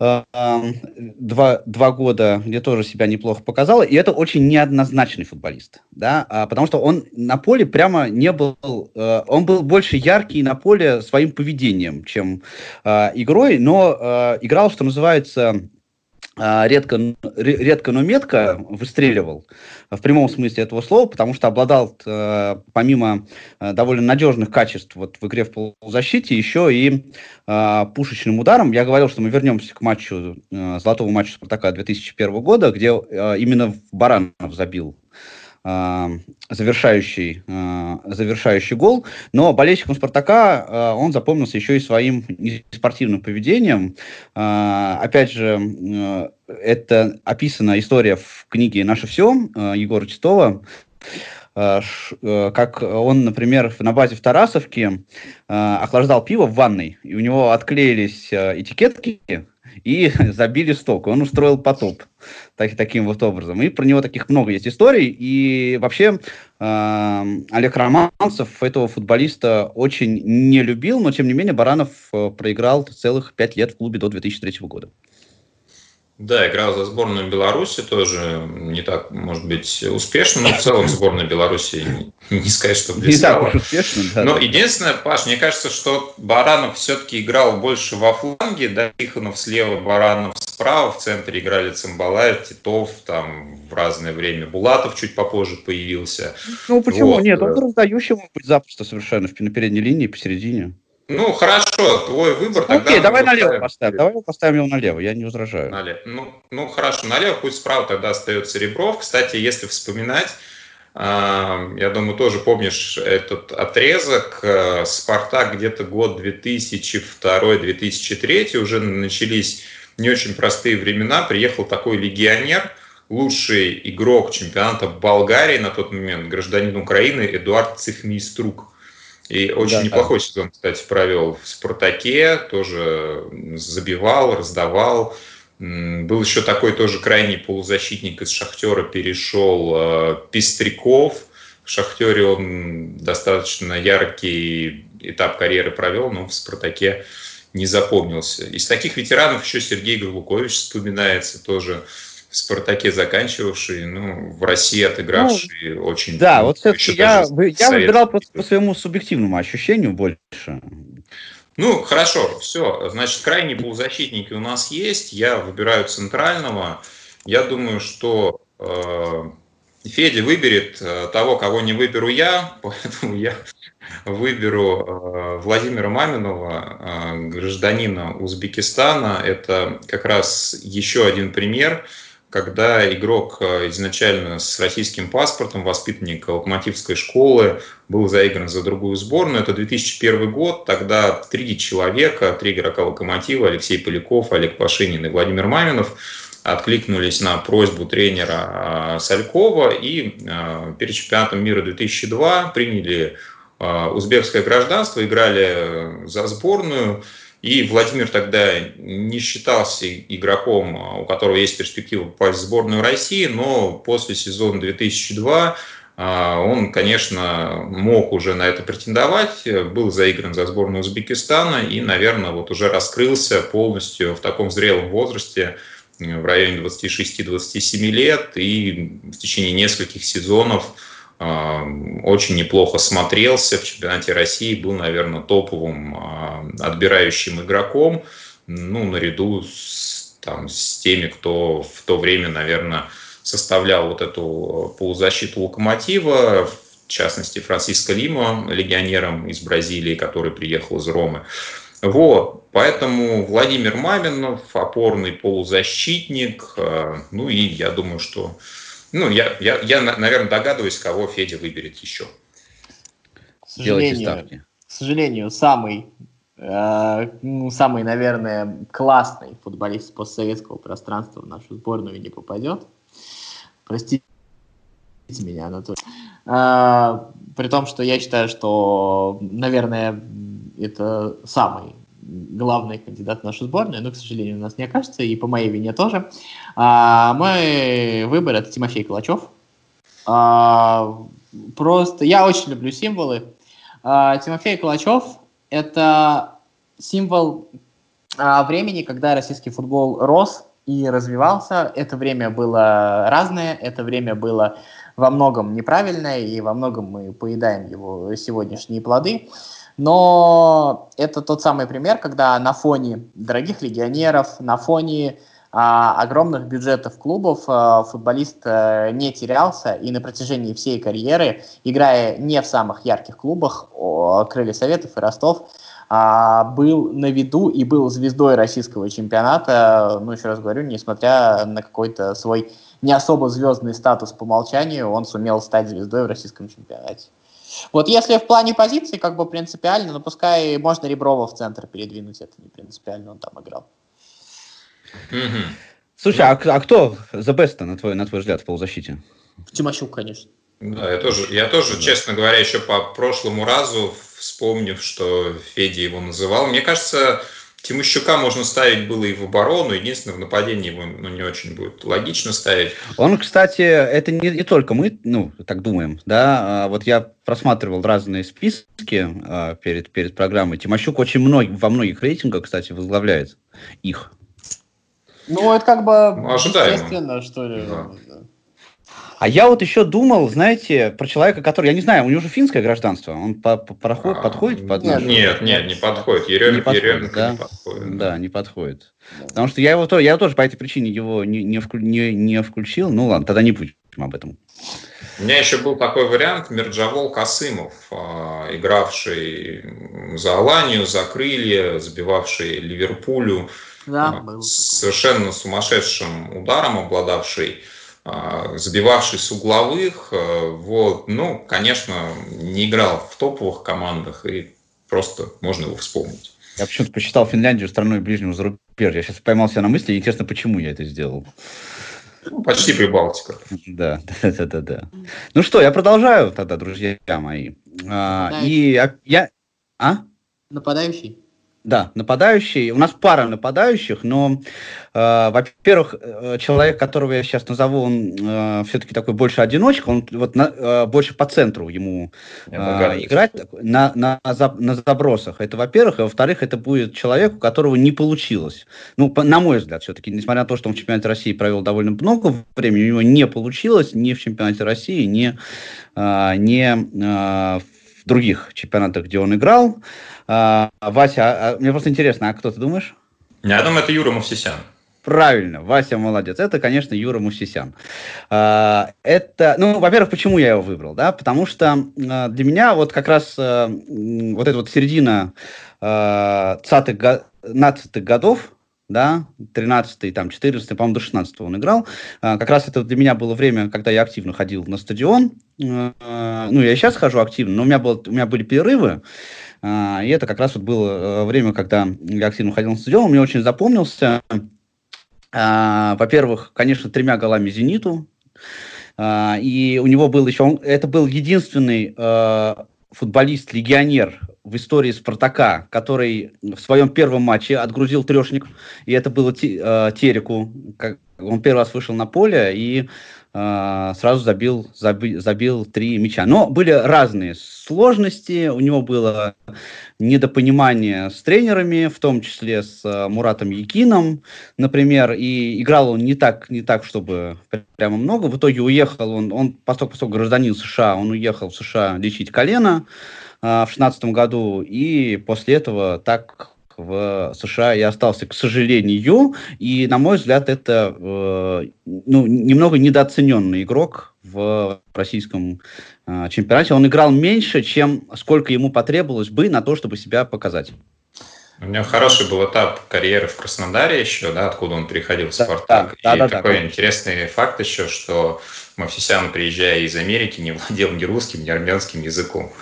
два, два года, где тоже себя неплохо показал, и это очень неоднозначный футболист, да, а, потому что он на поле прямо не был, он был больше яркий на поле своим поведением, чем игрой, но играл, что называется, а, редко, редко, но метко выстреливал в прямом смысле этого слова, потому что обладал, э, помимо э, довольно надежных качеств вот в игре в полузащите, еще и э, пушечным ударом. Я говорил, что мы вернемся к матчу, золотому матчу Спартака 2001 года, где именно Баранов забил завершающий, э, завершающий гол. Но болельщикам «Спартака» э, он запомнился еще и своим спортивным поведением. Э, опять же, э, это описана история в книге «Наше все» э, Егора Титова как он, например, на базе в Тарасовке охлаждал пиво в ванной, и у него отклеились этикетки, и забили сток. Он устроил потоп так, таким вот образом. И про него таких много есть историй. И вообще э, Олег Романцев этого футболиста очень не любил, но тем не менее Баранов э, проиграл целых пять лет в клубе до 2003 года. Да, играл за сборную Беларуси тоже не так, может быть, успешно, но в целом сборная Беларуси не, не сказать, что блистала. Не так уж успешно, да. Но единственное, Паш, мне кажется, что Баранов все-таки играл больше во фланге, да, Тихонов слева, Баранов справа, в центре играли Цимбалаев, Титов, там в разное время Булатов чуть попозже появился. Ну почему? Вот. Нет, он раздающий может быть запросто совершенно на передней линии, посередине. Ну, хорошо, твой выбор. Тогда Окей, давай налево поставим. Давай поставим его налево, я не возражаю. Налево. Ну, ну, хорошо, налево, пусть справа тогда остается Ребров. Кстати, если вспоминать, а, я думаю, тоже помнишь этот отрезок. Э, Спартак где-то год 2002-2003, уже начались не очень простые времена. Приехал такой легионер, лучший игрок чемпионата Болгарии на тот момент, гражданин Украины Эдуард Цехмейструк. И очень да, неплохой да. сезон, кстати, провел в «Спартаке», тоже забивал, раздавал. Был еще такой тоже крайний полузащитник из «Шахтера», перешел э, Пестряков. В «Шахтере» он достаточно яркий этап карьеры провел, но в «Спартаке» не запомнился. Из таких ветеранов еще Сергей Гарлукович вспоминается тоже в «Спартаке» заканчивавший, ну, в России отыгравший ну, очень... Да, ну, вот все-таки я, я выбирал по, по своему субъективному ощущению больше. Ну, хорошо, все. Значит, крайние полузащитники у нас есть. Я выбираю центрального. Я думаю, что э, Федя выберет э, того, кого не выберу я, поэтому я выберу э, Владимира Маминова, э, гражданина Узбекистана. Это как раз еще один пример – когда игрок э, изначально с российским паспортом, воспитанник локомотивской школы, был заигран за другую сборную. Это 2001 год, тогда три человека, три игрока локомотива, Алексей Поляков, Олег Пашинин и Владимир Маминов, откликнулись на просьбу тренера э, Салькова и э, перед чемпионатом мира 2002 приняли узбекское гражданство, играли за сборную. И Владимир тогда не считался игроком, у которого есть перспектива попасть в сборную России, но после сезона 2002 а, он, конечно, мог уже на это претендовать, был заигран за сборную Узбекистана и, наверное, вот уже раскрылся полностью в таком зрелом возрасте, в районе 26-27 лет, и в течение нескольких сезонов очень неплохо смотрелся. В чемпионате России, был, наверное, топовым а, отбирающим игроком, ну, наряду с, там, с теми, кто в то время, наверное, составлял вот эту полузащиту «Локомотива», в частности, Франциско Лима, легионером из Бразилии, который приехал из Ромы. Вот, поэтому Владимир Маминов, опорный полузащитник, а, ну и я думаю, что ну, я, я, я, наверное, догадываюсь, кого Федя выберет еще. К сожалению, к сожалению самый, э, ну, самый, наверное, классный футболист постсоветского пространства в нашу сборную не попадет. Простите меня, Анатолий. Э, при том, что я считаю, что, наверное, это самый главный кандидат в нашу сборную, но, к сожалению, у нас не окажется, и по моей вине тоже. А, мой выбор это Тимофей Калачев. А, просто я очень люблю символы. А, Тимофей Калачев это символ а, времени, когда российский футбол рос и развивался. Это время было разное, это время было во многом неправильное, и во многом мы поедаем его сегодняшние плоды. Но это тот самый пример, когда на фоне дорогих легионеров, на фоне а, огромных бюджетов клубов а, футболист а, не терялся и на протяжении всей карьеры, играя не в самых ярких клубах, о, Крылья Советов и Ростов, а, был на виду и был звездой российского чемпионата, ну, еще раз говорю, несмотря на какой-то свой не особо звездный статус по умолчанию, он сумел стать звездой в российском чемпионате. Вот если в плане позиции, как бы принципиально, но ну, пускай можно Реброва в центр передвинуть, это не принципиально, он там играл. Mm-hmm. Слушай, а, а кто за best на твой, на твой взгляд в полузащите? Тимощук, конечно. Да, я тоже, я тоже, честно говоря, еще по прошлому разу, вспомнив, что Федя его называл, мне кажется, Тимощука можно ставить было и в оборону, единственное, в нападении его ну, не очень будет логично ставить. Он, кстати, это не, не только мы, ну, так думаем, да, а вот я просматривал разные списки а, перед, перед программой. Тимощук очень много, во многих рейтингах, кстати, возглавляет их. Ну, это как бы Ну, ожидаемо. естественно, что ли. Да. А я вот еще думал, знаете, про человека, который, я не знаю, у него же финское гражданство, он по, по- проход- А, подходит под нет, наше? Нет, нет, не подходит. Ерем- Не подходит, Еременко да? не подходит. Да, не подходит. Потому что я его то- я тоже по этой причине его не, не, вклю- не- не включил. Ну ладно, тогда не будем об этом. У меня еще был такой вариант Мирджавол Касымов, а, игравший за Аланию, за крылья, забивавший Ливерпулю, Да, а, совершенно сумасшедшим ударом обладавший, забивавший с угловых. а, Вот, ну, конечно, не играл в топовых командах, и просто можно его вспомнить. Я почему-то посчитал Финляндию страной ближнего зарубежья. Я сейчас поймал себя на мысли, интересно, почему я это сделал. Ну, почти Прибалтика. Да, да, да, да, да. Ну что, я продолжаю тогда, друзья мои. А, и а, я... А? Нападающий? Да, нападающий. У нас пара нападающих, но, э, во-первых, э, человек, которого я сейчас назову, он все-таки такой больше одиночка, он вот на- э, больше по центру ему э, играть на, на, на забросах. Это, во-первых. И, во-вторых, это будет человек, у которого не получилось. Ну, по- на мой взгляд, все-таки, несмотря на то, что он в чемпионате России провел довольно много времени, у него не получилось ни в чемпионате России, ни, э, ни э, в других чемпионатах, где он играл. А, Вася, а- мне просто интересно, а кто ты думаешь? Я думаю, это Юра Мовсисян. Правильно, Вася молодец. Это, конечно, Юра Мусисян. А, Это, ну, во-первых, почему я его выбрал, да? Потому что для меня вот как раз вот эта вот середина а, 20-х го- 15-х годов, да, 13 там, 14 по-моему, до 16 он играл. Как раз это для меня было время, когда я активно ходил на стадион. Ну, я сейчас хожу активно, но у меня, было, у меня были перерывы. А, И это как раз вот было э, время, когда я активно ходил на стадион. Он мне очень запомнился. А, Во-первых, конечно, тремя голами «Зениту». А, И у него был еще... он- Это был единственный э, футболист-легионер в истории «Спартака», который в своем первом матче отгрузил трешник. И это было э, Тереку. Он первый раз вышел на поле и сразу забил, заби- забил три мяча. Но были разные сложности. У него было недопонимание с тренерами, в том числе с э, Муратом Якином, например, и играл он не так, не так, чтобы пр- прямо много. В итоге уехал он, он поскольку, поскольку гражданин США, он уехал в США лечить колено э, в шестнадцатом году, и после этого так в США и остался, к сожалению. И, на мой взгляд, это э, ну, немного недооцененный игрок в российском э, чемпионате. Он играл меньше, чем сколько ему потребовалось бы на то, чтобы себя показать. У него хороший был этап карьеры в Краснодаре еще, да, откуда он переходил в Да, Спартак. да, и да, да, такой конечно. интересный факт еще, что Мовсисян, приезжая из Америки, не владел ни русским, ни армянским языком.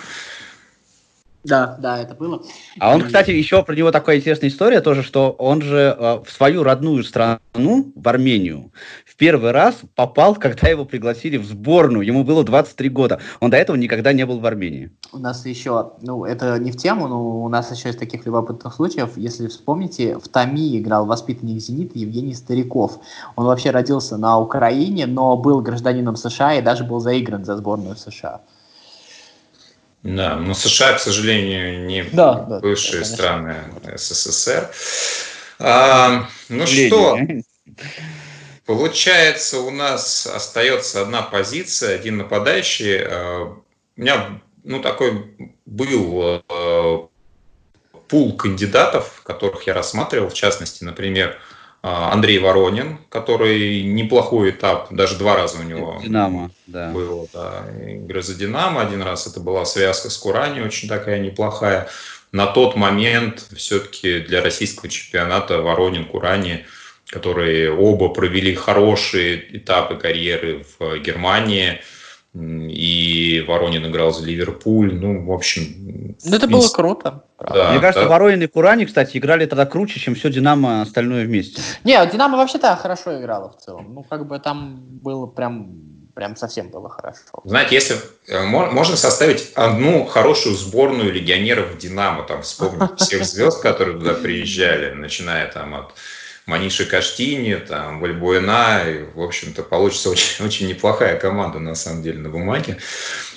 Да, да, это было. А он, кстати, еще про него такая интересная история тоже, что он же э, в свою родную страну, в Армению, в первый раз попал, когда его пригласили в сборную. Ему было 23 года. Он до этого никогда не был в Армении. У нас еще, ну, это не в тему, но у нас еще из таких любопытных случаев, если вспомните, в Томи играл воспитанник «Зенита» Евгений Стариков. Он вообще родился на Украине, но был гражданином США и даже был заигран за сборную США. Да, но США, к сожалению, не Да, да, бывшие да, страны СССР. А, ну К что. Получается, у нас остается одна позиция, один нападающий. Э, У меня ну, такой был э, пул кандидатов, которых я рассматривал, в частности, например, Андрей Воронин, который неплохой этап, даже два раза у него Динамо, да. было, да, игры за Динамо. Один раз это была связка с Курани, очень такая неплохая. На тот момент все-таки для российского чемпионата Воронин, Курани, которые оба провели хорошие этапы карьеры в Германии, и Воронин играл за Ливерпуль. Ну, в общем... Ну, это было круто. правда. Да, Мне кажется, да. Воронин и Курани, кстати, играли тогда круче, чем все Динамо остальное вместе. Не, Динамо вообще-то хорошо играла в целом. Ну, как бы там было прям, прям совсем было хорошо. Знаете, если э, мо- можно составить одну хорошую сборную легионеров Динамо, там вспомнить всех звезд, которые туда приезжали, начиная там от Маниши Каштини, там, Вальбуэна, и, в общем-то, получится очень, очень неплохая команда, на самом деле, на бумаге.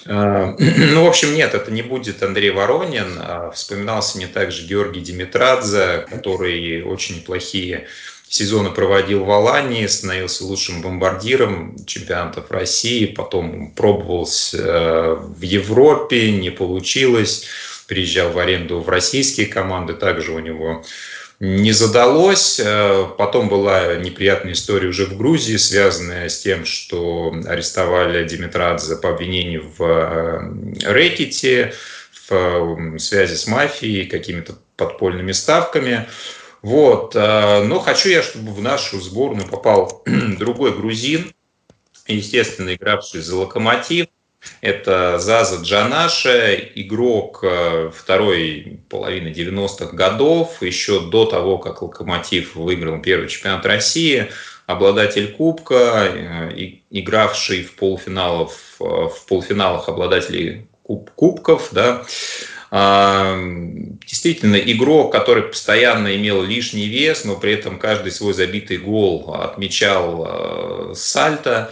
Э, Ну, в общем, нет, это не будет Андрей Воронин. А Вспоминался мне также Георгий Димитрадзе, который очень неплохие сезоны проводил в Алании, становился лучшим бомбардиром чемпионатов России, потом пробовался в Европе, не получилось, приезжал в аренду в российские команды, также у него не задалось. Э, потом была неприятная история уже в Грузии, связанная с тем, что арестовали Димитрадзе по обвинению в э, рэкете, в связи с мафией, какими-то подпольными ставками. Вот. Э, но хочу я, чтобы в нашу сборную попал другой грузин, естественно, игравший за «Локомотив», это Заза Джанаша, игрок э, второй половины 90-х годов, еще до того, как «Локомотив» выиграл первый чемпионат России, обладатель Кубка, э, игравший в полуфиналах, э, в полуфиналах обладателей куб, Кубков, да, а, Действительно, игрок, который постоянно имел лишний вес, но при этом каждый свой забитый гол отмечал сальто.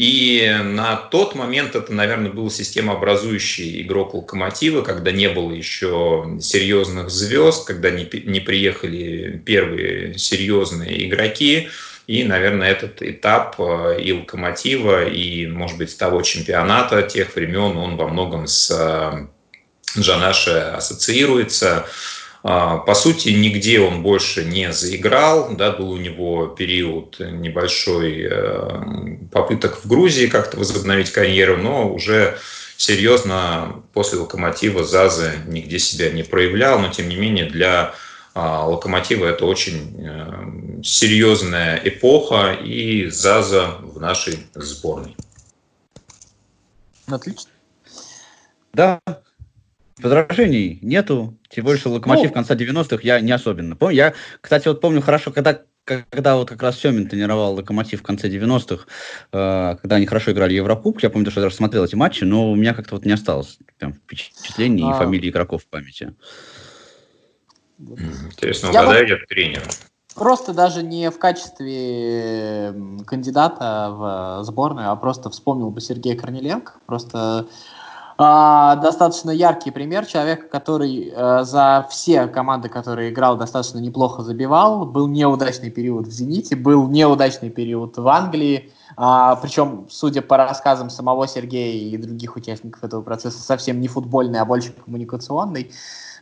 И на тот момент это, наверное, был системообразующий игрок «Локомотива», когда не было еще серьезных звезд, когда не, не приехали первые серьезные игроки. И, наверное, этот этап э, и «Локомотива», и, может быть, того чемпионата тех времен, он во многом с э, Джанаше ассоциируется. А, по сути, нигде он больше не заиграл. Да, был у него период небольшой э, попыток в Грузии как-то возобновить карьеру, но уже серьезно после «Локомотива» Зазы нигде себя не проявлял. Но, тем не менее, для а, «Локомотива» это очень э, серьезная эпоха и Заза в нашей сборной. Отлично. Да, возражений нету. Тем больше локомотив ну, конца 90-х я не особенно помню. Я, кстати, вот помню хорошо, когда когда вот как раз Семин тренировал Локомотив в конце 90-х, э, когда они хорошо играли Еврокубок, я помню, что я даже смотрел эти матчи, но у меня как-то вот не осталось прям впечатлений а... и фамилии игроков в памяти. Интересно, угадаю я, я тренера. Просто даже не в качестве кандидата в сборную, а просто вспомнил бы Сергея Корнеленко. Просто а, достаточно яркий пример человека, который а, за все команды, которые играл, достаточно неплохо забивал. Был неудачный период в «Зените», был неудачный период в Англии. А, причем, судя по рассказам самого Сергея и других участников этого процесса, совсем не футбольный, а больше коммуникационный.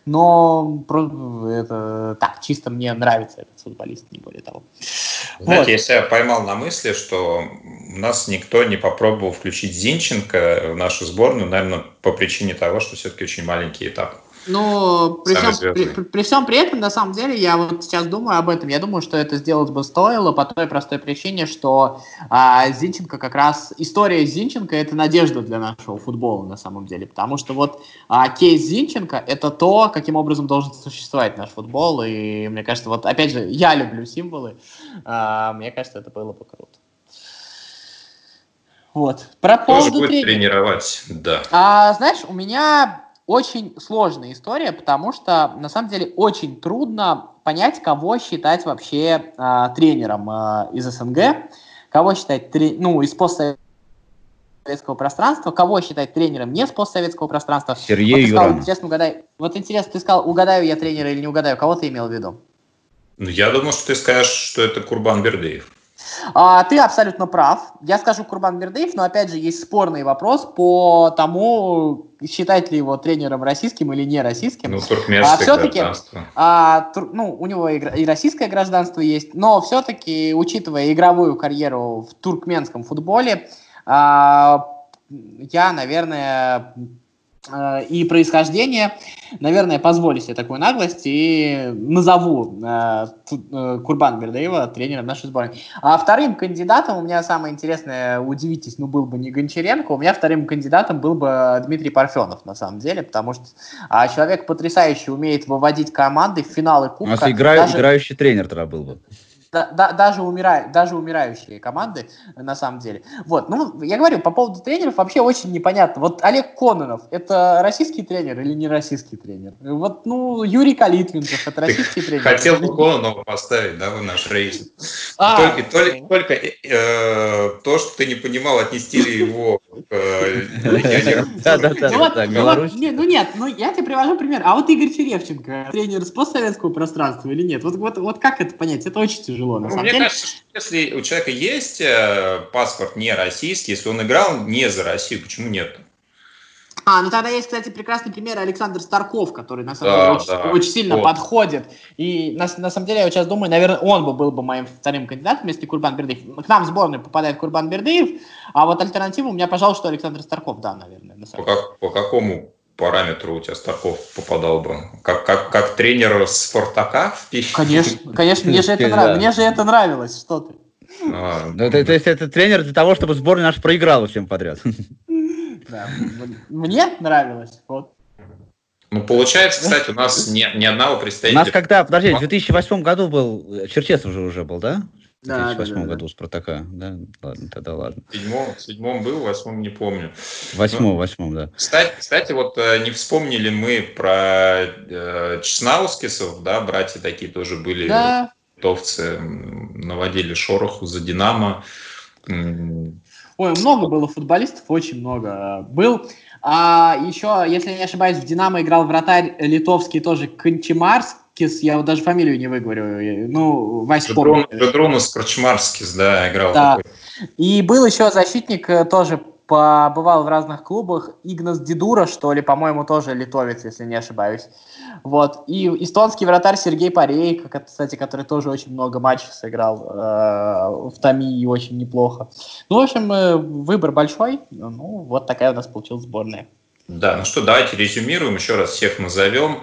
Но это так, чисто мне нравится этот футболист, не более того. Знаете, я поймал на мысли, что у нас никто не попробовал включить Зинченко в нашу сборную, наверное, по причине того, что все-таки очень маленький этап. Но при всем, при, при, при всем при этом, на самом деле, я вот сейчас думаю об этом. Я думаю, что это сделать бы стоило по той простой причине, что а, Зинченко как раз... История Зинченко — это надежда для нашего футбола, на самом деле. Потому что вот а, кейс Зинченко — это то, каким образом должен существовать наш футбол. И мне кажется, вот опять же, я люблю символы. А, мне кажется, это было бы круто. Вот. Про Тоже будет тренера. тренировать, да. А, знаешь, у меня очень сложная история, потому что на самом деле очень трудно понять, кого считать вообще э, тренером э, из СНГ, кого считать тре- ну, из постсоветского пространства, кого считать тренером не с постсоветского пространства. Сергей вот Юранов. Интересно, угадай. Вот интересно, ты сказал, угадаю я тренера или не угадаю, кого ты имел в виду? Ну, я думал, что ты скажешь, что это Курбан Бердыев. А, ты абсолютно прав. Я скажу Курбан Бердыев, но опять же есть спорный вопрос по тому, считать ли его тренером российским или не российским. Ну, туркменское а, все-таки, гражданство. А, тур, ну, у него и, и российское гражданство есть, но все-таки, учитывая игровую карьеру в туркменском футболе, а, я, наверное, и происхождение, наверное, позволю себе такую наглость и назову э, э, Курбан Бердаева тренером нашей сборной. А вторым кандидатом, у меня самое интересное, удивитесь, ну, был бы не Гончаренко, у меня вторым кандидатом был бы Дмитрий Парфенов, на самом деле, потому что а, человек потрясающе умеет выводить команды в финалы Кубка. У нас игра... даже... играющий тренер тогда был бы да, да, даже, умира, даже умирающие команды, на самом деле. Вот, ну, я говорю, по поводу тренеров вообще очень непонятно. Вот Олег Кононов, это российский тренер или не российский тренер? Вот, ну, Юрий Калитвинцев, это российский тренер. Хотел бы Кононова поставить, да, в наш рейтинг. А, только только, только э, то, что ты не понимал, отнести ли его к э, Да, да, да, Ну нет, ну я тебе привожу пример. А вот Игорь Черевченко, тренер с постсоветского пространства или нет? Вот, вот, вот как это понять? Это очень тяжело тяжело. На Ну, самом мне деле. кажется, что если у человека есть э, паспорт не российский, если он играл не за Россию, почему нет? А, ну тогда есть, кстати, прекрасный пример Александр Старков, который на самом Да, деле очень, да. очень сильно Вот. подходит. И на, на самом деле я вот сейчас думаю, наверное, он бы был бы моим вторым кандидатом, если Курбан Бердыев. К нам в сборную попадает Курбан Бердыев, а вот альтернатива у меня, пожалуй, что Александр Старков, да, наверное. на По, самом деле. как- по какому параметру у тебя Старков попадал бы? Как, как, как тренер Спартака в пищу? Конечно, конечно, мне же это нравилось. Мне же это нравилось, что ты. А, Ну, то, то есть это тренер для того, чтобы сборная наша проиграла всем подряд. Да. Мне нравилось. Вот. Ну, получается, кстати, у нас ни, ни одного У представителя... нас когда, подожди, в 2008 году был, э, Черчесов же уже был, да? В Да, 2008 да, да, да. году Спартака, да? Ладно, тогда ладно. В седьмом, в седьмом был, в восьмом не помню. В восьмом, восьмом, да. Кстати, кстати, вот э, не вспомнили мы про э, Чеснаускисов, да, братья такие тоже были, Да, литовцы, наводили шорох за Динамо. Ой, много было футболистов, очень много был. А еще, если я не ошибаюсь, в «Динамо» играл вратарь литовский тоже Кончимарскис, я вот даже фамилию не выговорю, ну, Вась Жедрон- помнит. Жедронус Крачмарскис, да, играл Да. такой. И был еще защитник, э, тоже побывал в разных клубах, Игнас Дедура, что ли, по-моему, тоже литовец, если не ошибаюсь. Вот. И эстонский вратарь Сергей Парейко, ко- кстати, который тоже очень много матчей сыграл э, в Томи и очень неплохо. Ну, в общем, э, выбор большой. Ну, вот такая у нас получилась сборная. Да, ну что, давайте резюмируем, еще раз всех назовем.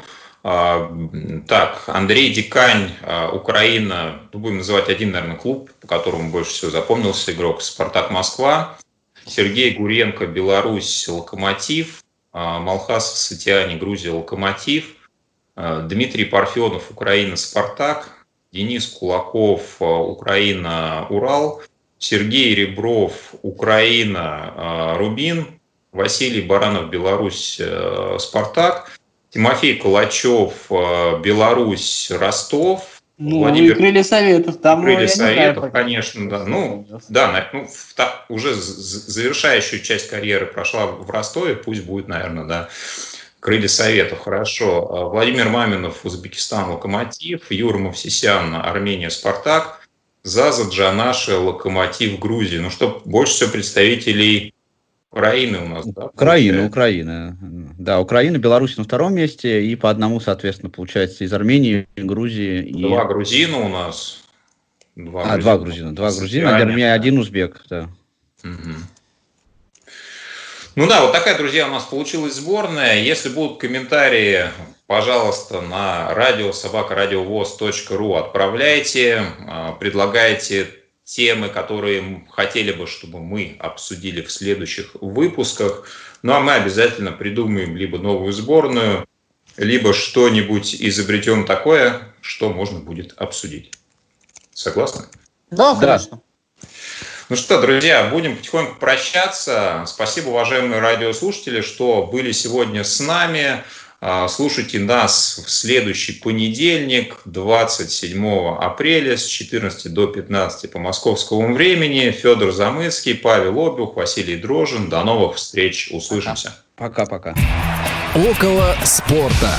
А, Так, Андрей Дикань, а, Украина, ну, будем называть один, наверное, клуб, по которому больше всего запомнился игрок, Спартак Москва. Сергей Гуренко, Беларусь, Локомотив. А, Малхасов, Сатиани, Грузия, Локомотив. Дмитрий Парфенов, Украина, Спартак. Денис Кулаков, Украина, Урал. Сергей Ребров, Украина, Рубин. Василий Баранов, Беларусь, Спартак. Тимофей Калачев, э, Беларусь, Ростов. Ну, Владимир- и крылья советов. Там, ну, Крылья знаю, Советов, пока. конечно, да. Ну, да, ну, в та- уже завершающую часть карьеры прошла в Ростове, пусть будет, наверное, да. Крылья Советов, хорошо. А, Владимир Маминов, Узбекистан, Локомотив. Юра Мовсисян, Армения, Спартак. Заза Джанаши, Локомотив, Грузия. Ну что, больше всего представителей Украины у нас, да? Украина? Украина. Да, Украина, Беларусь на втором месте, и по одному, соответственно, получается из Армении, Грузии и... Два грузина у нас. А, два грузина, два грузина, вернее, один узбек, да. Мгм. Ну да, вот такая, друзья, у нас получилась сборная. Если будут комментарии, пожалуйста, на радио собакарадиовоз.ру отправляйте, а, предлагайте темы, которые хотели бы, чтобы мы обсудили в следующих выпусках. Ну а мы обязательно придумаем либо новую сборную, либо что-нибудь изобретем такое, что можно будет обсудить. Согласны? Да, Да. конечно. Ну что, друзья, будем потихоньку прощаться. Спасибо, уважаемые радиослушатели, что были сегодня с нами. А, Слушайте нас в следующий понедельник, 27 апреля с 14 до 15 по московскому времени. Федор Замыцкий, Павел Обюх, Василий Дрожин. До новых встреч. Услышимся. Пока-пока. Около спорта.